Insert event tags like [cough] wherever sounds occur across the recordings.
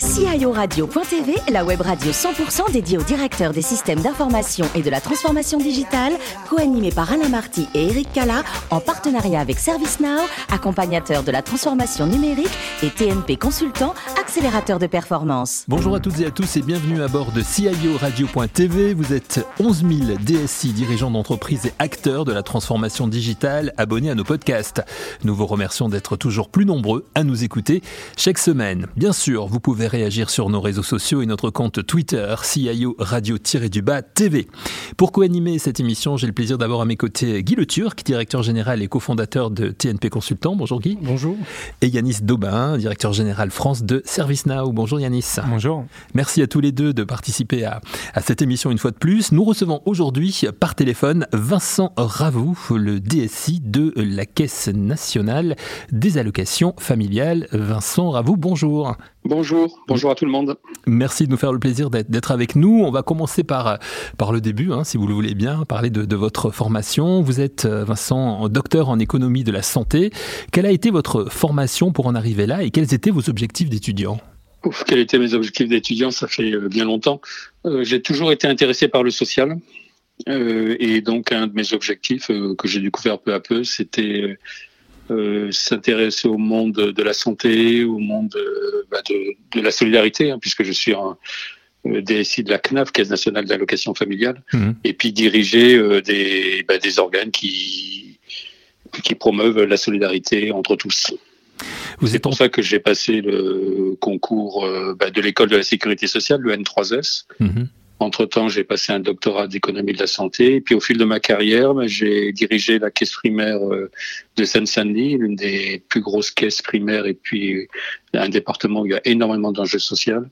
guys. CIORadio.tv, la web radio 100% dédiée aux directeurs des systèmes d'information et de la transformation digitale, co-animée par Alain Marty et Eric Cala, en partenariat avec ServiceNow, accompagnateur de la transformation numérique et TNP Consultant, accélérateur de performance. Bonjour à toutes et à tous et bienvenue à bord de CIORadio.tv. Vous êtes 11 000 DSI, dirigeants d'entreprise et acteurs de la transformation digitale, abonnés à nos podcasts. Nous vous remercions d'être toujours plus nombreux à nous écouter chaque semaine. Bien sûr, vous pouvez réagir sur nos réseaux sociaux et notre compte Twitter, CIO Radio-du-Bas TV. Pour co-animer cette émission, j'ai le plaisir d'avoir à mes côtés Guy Le Turc, directeur général et cofondateur de TNP Consultant. Bonjour Guy. Bonjour. Et Yanis Daubin, directeur général France de ServiceNow. Bonjour Yanis. Bonjour. Merci à tous les deux de participer à, à cette émission une fois de plus. Nous recevons aujourd'hui par téléphone Vincent Ravoux, le DSI de la Caisse nationale des allocations familiales. Vincent Ravoux, bonjour. Bonjour, bonjour à tout le monde. Merci de nous faire le plaisir d'être avec nous. On va commencer par, par le début, hein, si vous le voulez bien, parler de, de, votre formation. Vous êtes, euh, Vincent, docteur en économie de la santé. Quelle a été votre formation pour en arriver là et quels étaient vos objectifs d'étudiant? Ouf, quels étaient mes objectifs d'étudiant? Ça fait euh, bien longtemps. Euh, j'ai toujours été intéressé par le social. Euh, et donc, un de mes objectifs euh, que j'ai découvert peu à peu, c'était euh, s'intéresser au monde de la santé, au monde bah, de, de, la solidarité, hein, puisque je suis un DSI de la CNAF, Caisse nationale d'allocation familiale, mmh. et puis diriger euh, des, bah, des organes qui, qui promeuvent la solidarité entre tous. C'est pour ça que j'ai passé le concours euh, bah, de l'école de la sécurité sociale, le N3S. Mmh. Entre-temps, j'ai passé un doctorat d'économie de la santé. Et puis au fil de ma carrière, bah, j'ai dirigé la caisse primaire de Seine-Saint-Denis, l'une des plus grosses caisses primaires et puis un département où il y a énormément d'enjeux sociaux.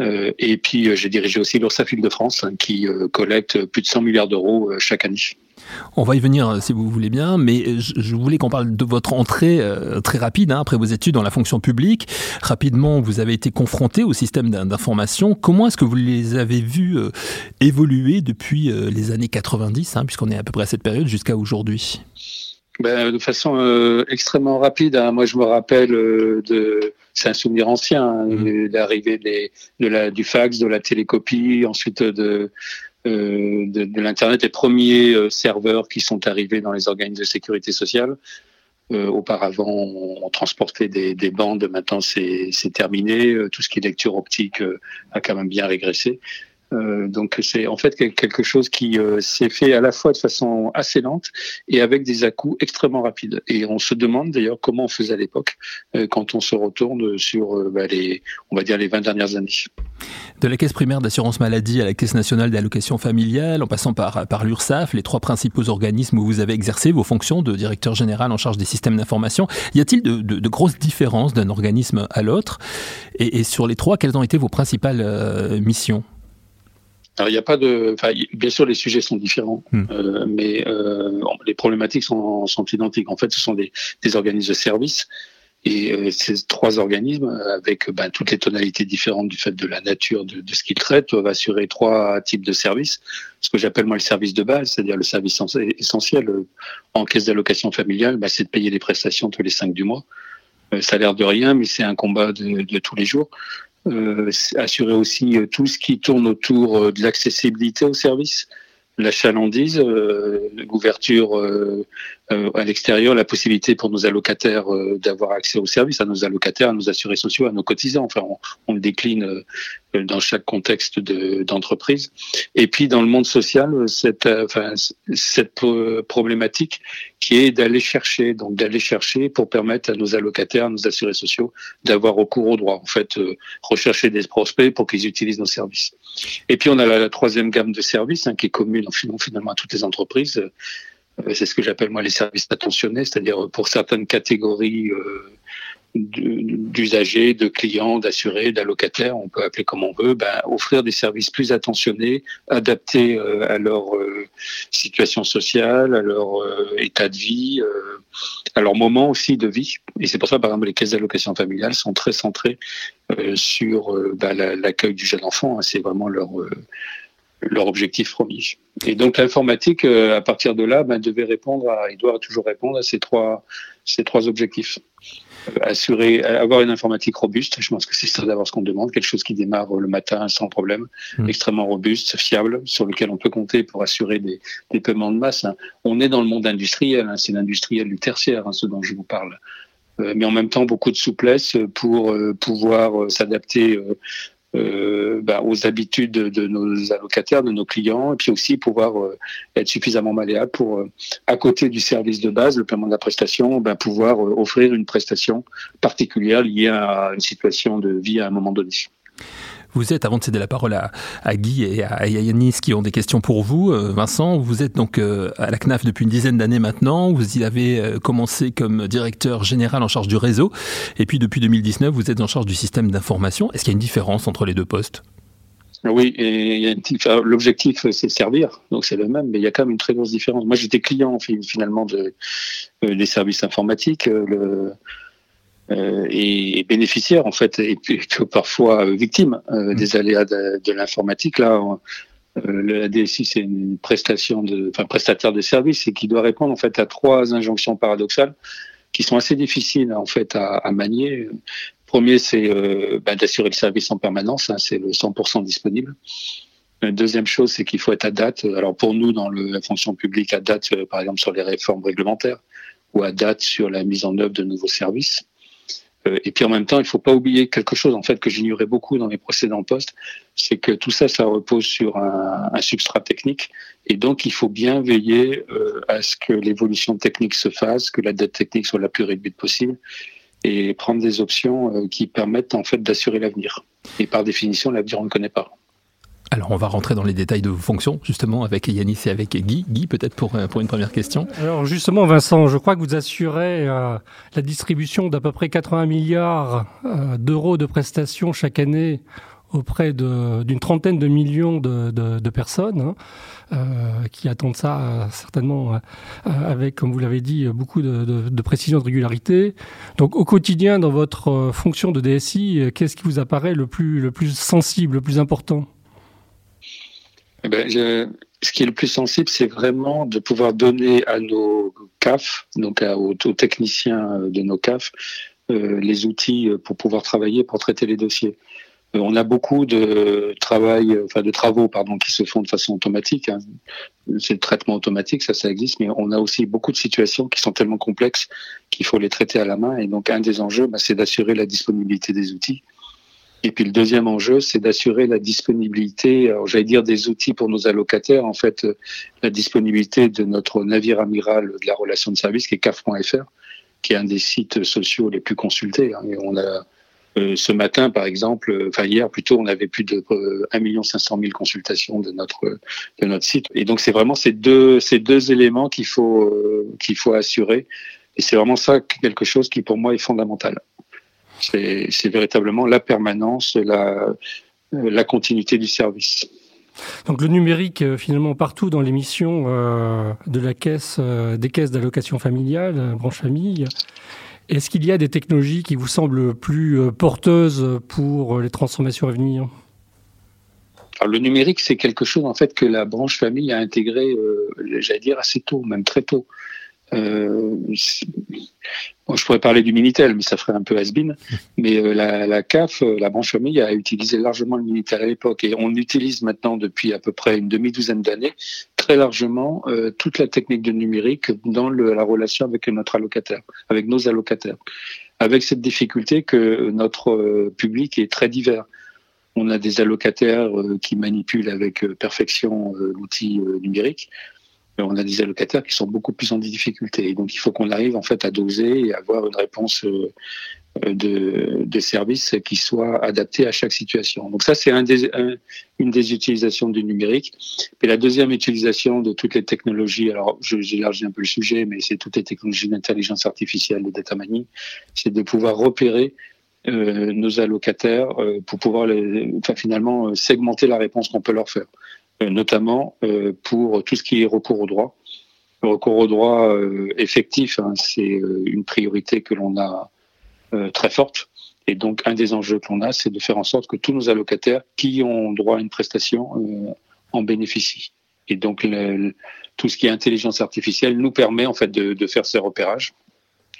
Euh, et puis euh, j'ai dirigé aussi l'URSSAF Île-de-France hein, qui euh, collecte plus de 100 milliards d'euros chaque année. On va y venir si vous voulez bien, mais je voulais qu'on parle de votre entrée très rapide hein, après vos études dans la fonction publique. Rapidement, vous avez été confronté au système d'information. Comment est-ce que vous les avez vus évoluer depuis les années 90, hein, puisqu'on est à peu près à cette période, jusqu'à aujourd'hui? Ben, de façon euh, extrêmement rapide. Hein. Moi, je me rappelle euh, de, c'est un souvenir ancien, hein, mmh. l'arrivée des, de la, du fax, de la télécopie, ensuite de, euh, de, de l'internet, les premiers euh, serveurs qui sont arrivés dans les organismes de sécurité sociale. Euh, auparavant, on, on transportait des, des, bandes. Maintenant, c'est terminé. Tout ce qui est lecture optique a quand même bien régressé. Euh, donc c'est en fait quelque chose qui euh, s'est fait à la fois de façon assez lente et avec des à-coups extrêmement rapides. Et on se demande d'ailleurs comment on faisait à l'époque euh, quand on se retourne sur bah, les, on va dire les 20 dernières années. De la caisse primaire d'assurance maladie à la caisse nationale d'allocation familiale, en passant par, par l'URSSAF, les trois principaux organismes où vous avez exercé vos fonctions de directeur général en charge des systèmes d'information, y a-t-il de, grosses différences d'un organisme à l'autre? Et, sur les trois, quelles ont été vos principales missions? Alors il n'y a pas de, enfin bien sûr les sujets sont différents, hmm. euh, mais euh, les problématiques sont, sont identiques. En fait, ce sont des, des organismes de services et euh, ces trois organismes, avec ben, toutes les tonalités différentes du fait de la nature de, de ce qu'ils traitent, doivent assurer trois types de services. Ce que j'appelle moi le service de base, c'est-à-dire le service essentiel en caisse d'allocation familiale, ben, c'est de payer les prestations tous les cinq du mois. Euh, ça a l'air de rien, mais c'est un combat de, de tous les jours euh, assurer aussi euh, tout ce qui tourne autour euh, de l'accessibilité aux services, la chalandise, euh, l'ouverture euh, à l'extérieur, la possibilité pour nos allocataires d'avoir accès aux services, à nos allocataires, à nos assurés sociaux, à nos cotisants. Enfin, on, on le décline dans chaque contexte d'entreprise. Et puis dans le monde social, cette, enfin, cette problématique qui est d'aller chercher, donc d'aller chercher pour permettre à nos allocataires, à nos assurés sociaux, d'avoir recours aux droits. En fait, euh, rechercher des prospects pour qu'ils utilisent nos services. Et puis on a la, la troisième gamme de services hein, qui est commune finalement à toutes les entreprises. Euh, c'est ce que j'appelle moi les services attentionnés, c'est-à-dire pour certaines catégories euh, d'usagers, de clients, d'assurés, d'allocataires, on peut appeler comme on veut, ben, offrir des services plus attentionnés, adaptés euh, à leur euh, situation sociale, à leur euh, état de vie, euh, à leur moment aussi de vie. Et c'est pour ça, par exemple, les caisses d'allocation familiale sont très centrées euh, sur ben, l'accueil du jeune enfant. Hein, c'est vraiment leur leur objectif promis. Et donc l'informatique, à partir de là, ben, devait répondre à, il doit toujours répondre à ces trois, ces trois objectifs. assurer, avoir une informatique robuste. Je pense que c'est ça d'abord ce qu'on demande, quelque chose qui démarre le matin sans problème, mmh. extrêmement robuste, fiable, sur lequel on peut compter pour assurer des, des paiements de masse. Hein. On est dans le monde industriel, hein, c'est l'industriel du tertiaire, hein, ce dont je vous parle. Euh, mais en même temps beaucoup de souplesse pour euh, pouvoir euh, bah, aux habitudes de nos allocataires, de nos clients, et puis aussi pouvoir être suffisamment malléable pour, à côté du service de base, le paiement de la prestation, bah, pouvoir offrir une prestation particulière liée à une situation de vie à un moment donné. Vous êtes, avant de céder la parole à, Guy et à, Yanis qui ont des questions pour vous, euh, Vincent, vous êtes donc euh, à la CNAF depuis une dizaine d'années maintenant. Vous y avez euh, commencé comme directeur général en charge du réseau. Et puis depuis 2019, vous êtes en charge du système d'information. Est-ce qu'il y a une différence entre les deux postes? Oui, et l'objectif c'est servir, donc c'est le même, mais il y a quand même une très grosse différence. Moi, j'étais client finalement de, des services informatiques. Euh, et, bénéficiaire en fait, et puis parfois euh, victime euh, mm. des aléas de, l'informatique. Là, la DSI c'est une prestation de, enfin prestataire de services et qui doit répondre en fait à trois injonctions paradoxales qui sont assez difficiles en fait à, à manier. Premier, c'est bah, d'assurer le service en permanence, hein, c'est le 100% disponible. deuxième chose, c'est qu'il faut être à date. Alors pour nous, dans le, la fonction publique, à date, par exemple sur les réformes réglementaires ou à date sur la mise en œuvre de nouveaux services. Euh, et puis en même temps, il ne faut pas oublier quelque chose en fait que j'ignorais beaucoup dans mes précédents postes, c'est que tout ça, ça repose sur un, substrat technique, et donc il faut bien veiller euh, à ce que l'évolution technique se fasse, que la dette technique soit la plus réduite possible, et prendre des options euh, qui permettent en fait d'assurer l'avenir. Et par définition, l'avenir on ne connaît pas. Alors on va rentrer dans les détails de vos fonctions, justement, avec Yanis et avec Guy. Guy, peut-être pour, euh, pour une première question. Alors justement, Vincent, je crois que vous assurez euh, la distribution d'à peu près 80 milliards euh, d'euros de prestations chaque année auprès d'une trentaine de millions de, de, personnes hein, qui attendent ça certainement avec, comme vous l'avez dit, beaucoup de, de, précision, de régularité. Donc au quotidien, dans votre fonction de DSI, qu'est-ce qui vous apparaît le plus, le plus sensible, le plus important? Eh ben, ce qui est le plus sensible, c'est vraiment de pouvoir donner à nos CAF, donc aux, techniciens de nos CAF, euh, les outils pour pouvoir travailler, pour traiter les dossiers. Euh, on a beaucoup de travail, enfin de travaux, qui se font de façon automatique. Hein. C'est le traitement automatique, ça, ça existe, mais on a aussi beaucoup de situations qui sont tellement complexes qu'il faut les traiter à la main. Et donc, un des enjeux, bah, c'est d'assurer la disponibilité des outils et puis le deuxième enjeu, c'est d'assurer la disponibilité, j'allais dire des outils pour nos allocataires, en fait, la disponibilité de notre navire amiral de la relation de service, qui est CAF.fr, qui est un des sites sociaux les plus consultés. Hein. On a euh, ce matin, par exemple, euh, enfin hier plutôt, on avait plus de euh, 1 500 000 consultations de notre de notre site. Et donc c'est vraiment ces deux ces deux éléments qu'il faut euh, qu'il faut assurer. Et c'est vraiment ça quelque chose qui pour moi est fondamental. C'est véritablement la permanence, la, la continuité du service. Donc le numérique, euh, finalement, partout dans l'émission euh, de la caisse, euh, des caisses d'allocation familiale, branche famille, est-ce qu'il y a des technologies qui vous semblent plus porteuses pour les transformations à venir? Alors, le numérique, c'est quelque chose en fait que la branche famille a intégré, j'allais dire assez tôt, même très tôt. Euh, je pourrais parler du Minitel, mais ça ferait un peu has-been. [laughs] Mais euh, la, CAF, euh, la branche famille, a utilisé largement le Minitel à l'époque. Et on utilise maintenant, depuis à peu près une demi-douzaine d'années, très largement toute la technique de numérique dans la relation avec notre allocataire, avec nos allocataires. Avec cette difficulté que notre public est très divers. On a des allocataires qui manipulent avec perfection l'outil numérique on a des allocataires qui sont beaucoup plus en difficulté. Donc, il faut qu'on arrive en fait à doser et avoir une réponse euh, de, de services qui soit adaptée à chaque situation. Donc ça, c'est une des utilisations du numérique. Et la deuxième utilisation de toutes les technologies, alors j'élargis un peu le sujet, mais c'est toutes les technologies d'intelligence artificielle, de data mining, c'est de pouvoir repérer euh, nos allocataires euh, pour pouvoir finalement segmenter la réponse qu'on peut leur faire. Euh, notamment euh, pour tout ce qui est recours au droit. Le recours au droit euh, effectif, hein, c'est une priorité que l'on a très forte. Et donc, un des enjeux que l'on a, c'est de faire en sorte que tous nos allocataires qui ont droit à une prestation en bénéficient. Et donc, tout ce qui est intelligence artificielle nous permet en fait de, de faire ces repérages.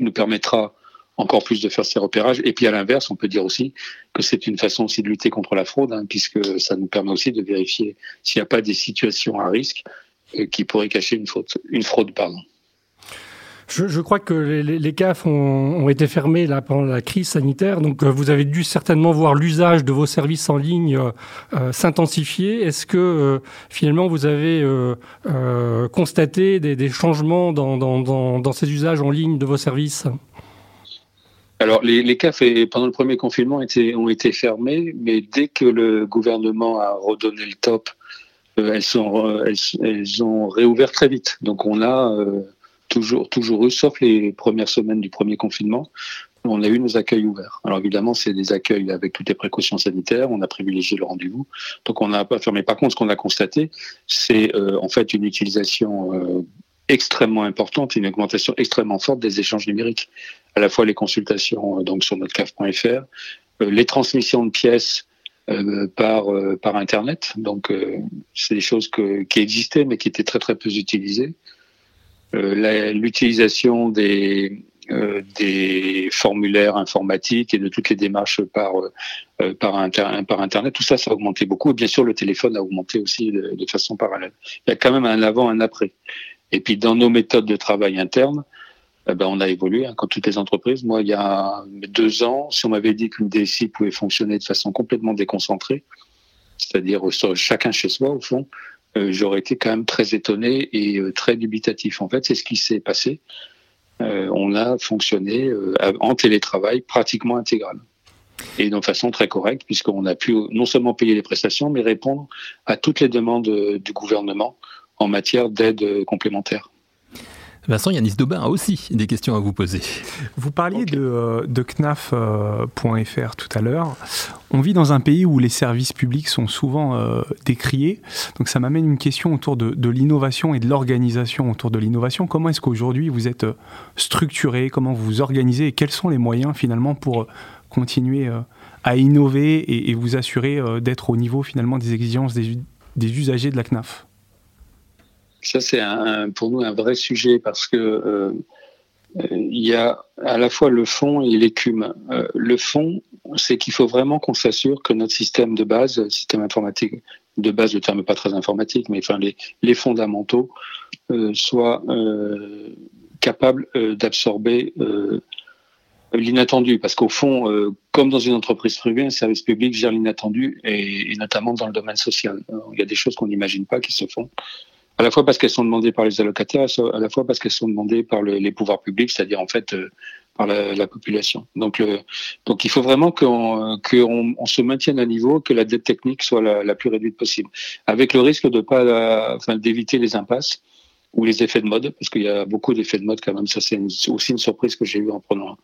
Nous permettra encore plus de faire ces repérages. Et puis à l'inverse, on peut dire aussi que c'est une façon aussi de lutter contre la fraude, hein, puisque ça nous permet aussi de vérifier s'il n'y a pas des situations à risque euh, qui pourraient cacher une, une fraude. Pardon. Je, crois que les, CAF ont, été fermés là, pendant la crise sanitaire, donc euh, vous avez dû certainement voir l'usage de vos services en ligne euh, s'intensifier. Est-ce que finalement vous avez constaté des, changements dans, ces usages en ligne de vos services? Alors, les, CAF, pendant le premier confinement, ont été fermés, mais dès que le gouvernement a redonné le top, elles, sont, elles, ont réouvert très vite. Donc, on a toujours, toujours eu, sauf les premières semaines du premier confinement, on a eu nos accueils ouverts. Alors évidemment, c'est des accueils avec toutes les précautions sanitaires. On a privilégié le rendez-vous, donc on n'a pas fermé. Par contre, ce qu'on a constaté, c'est euh, en fait une utilisation euh, extrêmement importante, une augmentation extrêmement forte des échanges numériques. À la fois les consultations euh, donc sur notre CAF.fr, euh, les transmissions de pièces euh, par par internet. Donc c'est des choses que, qui existaient mais qui étaient très très peu utilisées. L'utilisation des, des formulaires informatiques et de toutes les démarches par par, inter par internet, tout ça, ça a augmenté beaucoup. Et bien sûr, le téléphone a augmenté aussi de, façon parallèle. Il y a quand même un avant, un après. Et puis dans nos méthodes de travail interne, eh ben, on a évolué, hein, comme toutes les entreprises. Moi, il y a deux ans, si on m'avait dit qu'une DSI pouvait fonctionner de façon complètement déconcentrée, c'est-à-dire chacun chez soi, au fond, euh, j'aurais été quand même très étonné et euh, très dubitatif. En fait, c'est ce qui s'est passé. Euh, on a fonctionné en télétravail pratiquement intégral et de façon très correcte, puisqu'on a pu non seulement payer les prestations, mais répondre à toutes les demandes du gouvernement en matière d'aide complémentaire. Vincent Yanis Daubin a aussi des questions à vous poser. Vous parliez okay. de, euh, de knaf.fr euh, tout à l'heure. On vit dans un pays où les services publics sont souvent euh, décriés. Donc ça m'amène une question autour de, de l'innovation et de l'organisation autour de l'innovation. Comment est-ce qu'aujourd'hui vous êtes structuré? Comment vous vous organisez? Et quels sont les moyens finalement pour continuer à innover et, et vous assurer d'être au niveau finalement des exigences des, des usagers de la CNAF ça, c'est pour nous un vrai sujet parce que euh, il y a à la fois le fond et l'écume. Euh, le fond, c'est qu'il faut vraiment qu'on s'assure que notre système de base, système informatique de base, le terme pas très informatique, mais enfin les, fondamentaux, euh, soient euh, capables d'absorber l'inattendu. Parce qu'au fond, comme dans une entreprise privée, un service public gère l'inattendu et, notamment dans le domaine social. il y a des choses qu'on n'imagine pas qui se font à la fois parce qu'elles sont demandées par les allocataires, à la fois parce qu'elles sont demandées par le, les pouvoirs publics, c'est-à-dire en fait euh, par la, la, population. Donc, donc il faut vraiment qu'on on se maintienne à niveau, que la dette technique soit la, la plus réduite possible, avec le risque de pas, enfin, d'éviter les impasses ou les effets de mode, parce qu'il y a beaucoup d'effets de mode quand même. Ça, c'est aussi une surprise que j'ai eue en prenant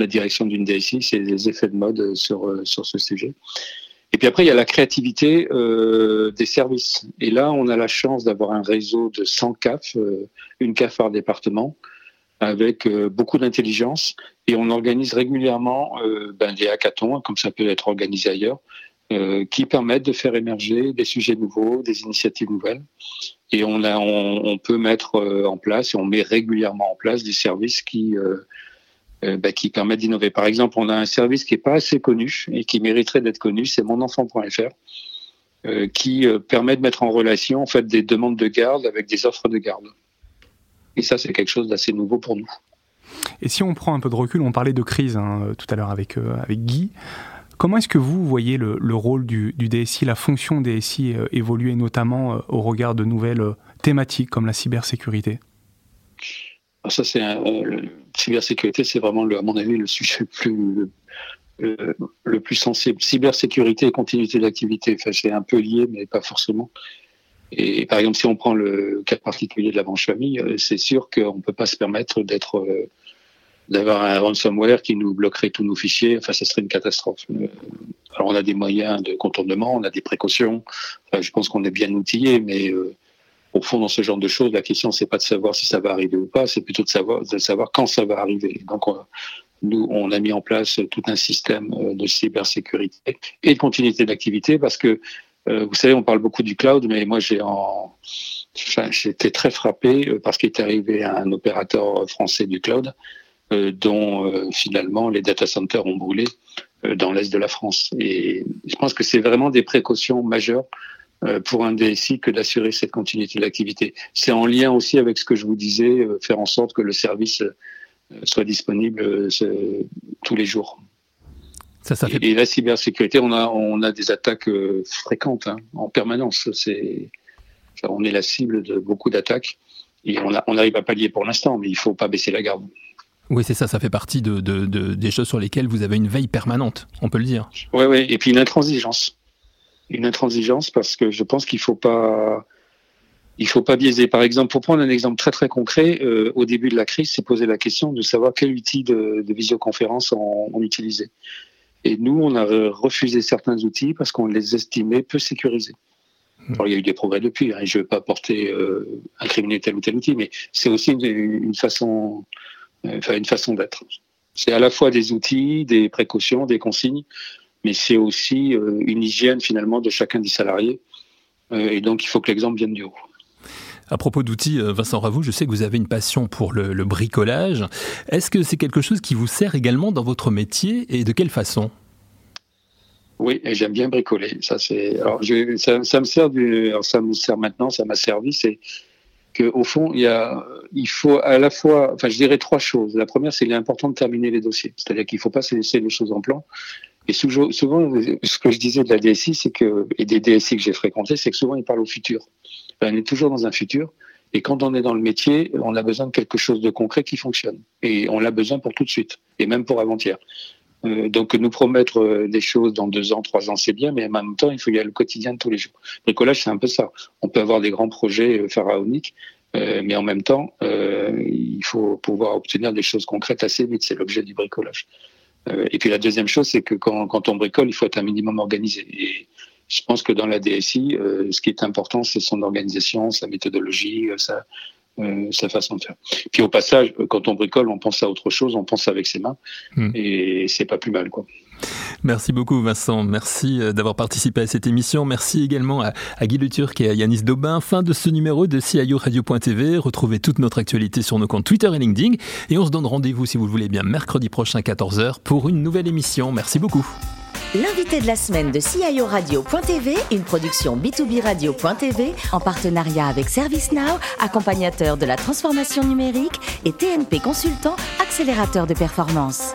la direction d'une DSI, c'est les effets de mode sur sur ce sujet. Et puis après, il y a la créativité euh, des services. Et là, on a la chance d'avoir un réseau de 100 CAF, euh, une CAF par département, avec euh, beaucoup d'intelligence. Et on organise régulièrement euh, ben, des hackathons, comme ça peut être organisé ailleurs, qui permettent de faire émerger des sujets nouveaux, des initiatives nouvelles. Et on, a, on, on peut mettre en place, et on met régulièrement en place des services qui bah, qui permettent d'innover. Par exemple, on a un service qui n'est pas assez connu et qui mériterait d'être connu, c'est monenfant.fr, euh, qui euh, permet de mettre en relation en fait des demandes de garde avec des offres de garde. Et ça, c'est quelque chose d'assez nouveau pour nous. Et si on prend un peu de recul, on parlait de crise hein, tout à l'heure avec, euh, avec Guy. Comment est-ce que vous voyez le, le rôle du, du, DSI, la fonction DSI euh, évoluer, notamment euh, au regard de nouvelles thématiques comme la cybersécurité? Alors ça, c'est euh, cybersécurité, c'est vraiment, le, à mon avis, le sujet le plus, le, plus sensible. Cybersécurité et continuité d'activité, enfin, c'est un peu lié, mais pas forcément. Et par exemple, si on prend le cas particulier de la branche famille, euh, c'est sûr qu'on ne peut pas se permettre d'être, euh, d'avoir un ransomware qui nous bloquerait tous nos fichiers. Enfin, ça serait une catastrophe. Euh, alors, on a des moyens de contournement, on a des précautions. Je pense qu'on est bien outillé, mais euh, au fond, dans ce genre de choses, la question, c'est pas de savoir si ça va arriver ou pas, c'est plutôt de savoir, de savoir quand ça va arriver. Donc, on, nous, on a mis en place tout un système euh, de cybersécurité et de continuité d'activité parce que, euh, vous savez, on parle beaucoup du cloud, mais moi, j'ai en, j'étais très frappé euh, parce qu'il est arrivé un opérateur français du cloud dont finalement les data centers ont brûlé dans l'est de la France. Et je pense que c'est vraiment des précautions majeures pour un DSI que d'assurer cette continuité de l'activité. C'est en lien aussi avec ce que je vous disais, faire en sorte que le service soit disponible tous les jours. Ça, ça fait... et, la cybersécurité, on a, on a des attaques fréquentes hein, en permanence. C'est on est la cible de beaucoup d'attaques et on, on arrive à pallier pour l'instant, mais il ne faut pas baisser la garde. Oui, c'est ça, ça fait partie de, des choses sur lesquelles vous avez une veille permanente, on peut le dire. Oui, oui, et puis une intransigeance. Une intransigeance parce que je pense qu'il ne faut pas... Il faut pas biaiser. Par exemple, pour prendre un exemple très très concret, euh, au début de la crise, c'est poser la question de savoir quel outil de, visioconférence on, on, utilisait. Et nous, on a refusé certains outils parce qu'on les estimait peu sécurisés. Hmm. Alors, il y a eu des progrès depuis. Hein, je ne veux pas porter euh, incriminer tel ou tel outil, mais c'est aussi une, façon, euh, une façon d'être. C'est à la fois des outils, des précautions, des consignes, mais c'est aussi euh, une hygiène finalement de chacun des salariés. Euh, et donc, il faut que l'exemple vienne du haut. À propos d'outils, Vincent Ravou, je sais que vous avez une passion pour le, le bricolage. Est-ce que c'est quelque chose qui vous sert également dans votre métier et de quelle façon? Oui, et j'aime bien bricoler. Ça, c'est. Alors, je, ça, ça, me sert du. Alors, ça me sert maintenant. Ça m'a servi. C'est que au fond, il y a, il faut à la fois. Enfin, je dirais trois choses. La première, c'est qu'il est important de terminer les dossiers. C'est-à-dire qu'il ne faut pas se laisser les choses en plan. Et souvent, ce que je disais de la DSI, c'est que et des DSI que j'ai fréquentés, c'est que souvent ils parlent au futur. on est toujours dans un futur. Et quand on est dans le métier, on a besoin de quelque chose de concret qui fonctionne. Et on l'a besoin pour tout de suite, et même pour avant-hier. Euh, donc nous promettre euh, des choses dans deux ans, trois ans, c'est bien, mais en même temps, il faut y aller le quotidien de tous les jours. Le bricolage, c'est un peu ça. On peut avoir des grands projets euh, pharaoniques, mais en même temps, il faut pouvoir obtenir des choses concrètes assez vite. C'est l'objet du bricolage. Et puis la deuxième chose, c'est que quand, quand, on bricole, il faut être un minimum organisé. Et je pense que dans la DSI, ce qui est important, c'est son organisation, sa méthodologie, sa, euh, sa façon de faire. Puis au passage, quand on bricole, on pense à autre chose, on pense avec ses mains, hmm. et c'est pas plus mal, quoi. Merci beaucoup Vincent, merci euh, d'avoir participé à cette émission. Merci également à, Guy Le Turc et à Yanis Daubin. Fin de ce numéro de CIO Radio.tv. Retrouvez toute notre actualité sur nos comptes Twitter et LinkedIn. Et on se donne rendez-vous, si vous le voulez bien, mercredi prochain 14h pour une nouvelle émission. Merci beaucoup. L'invité de la semaine de CIO Radio.tv, une production B2B Radio.tv en partenariat avec ServiceNow, accompagnateur de la transformation numérique et TNP Consultant, accélérateur de performance.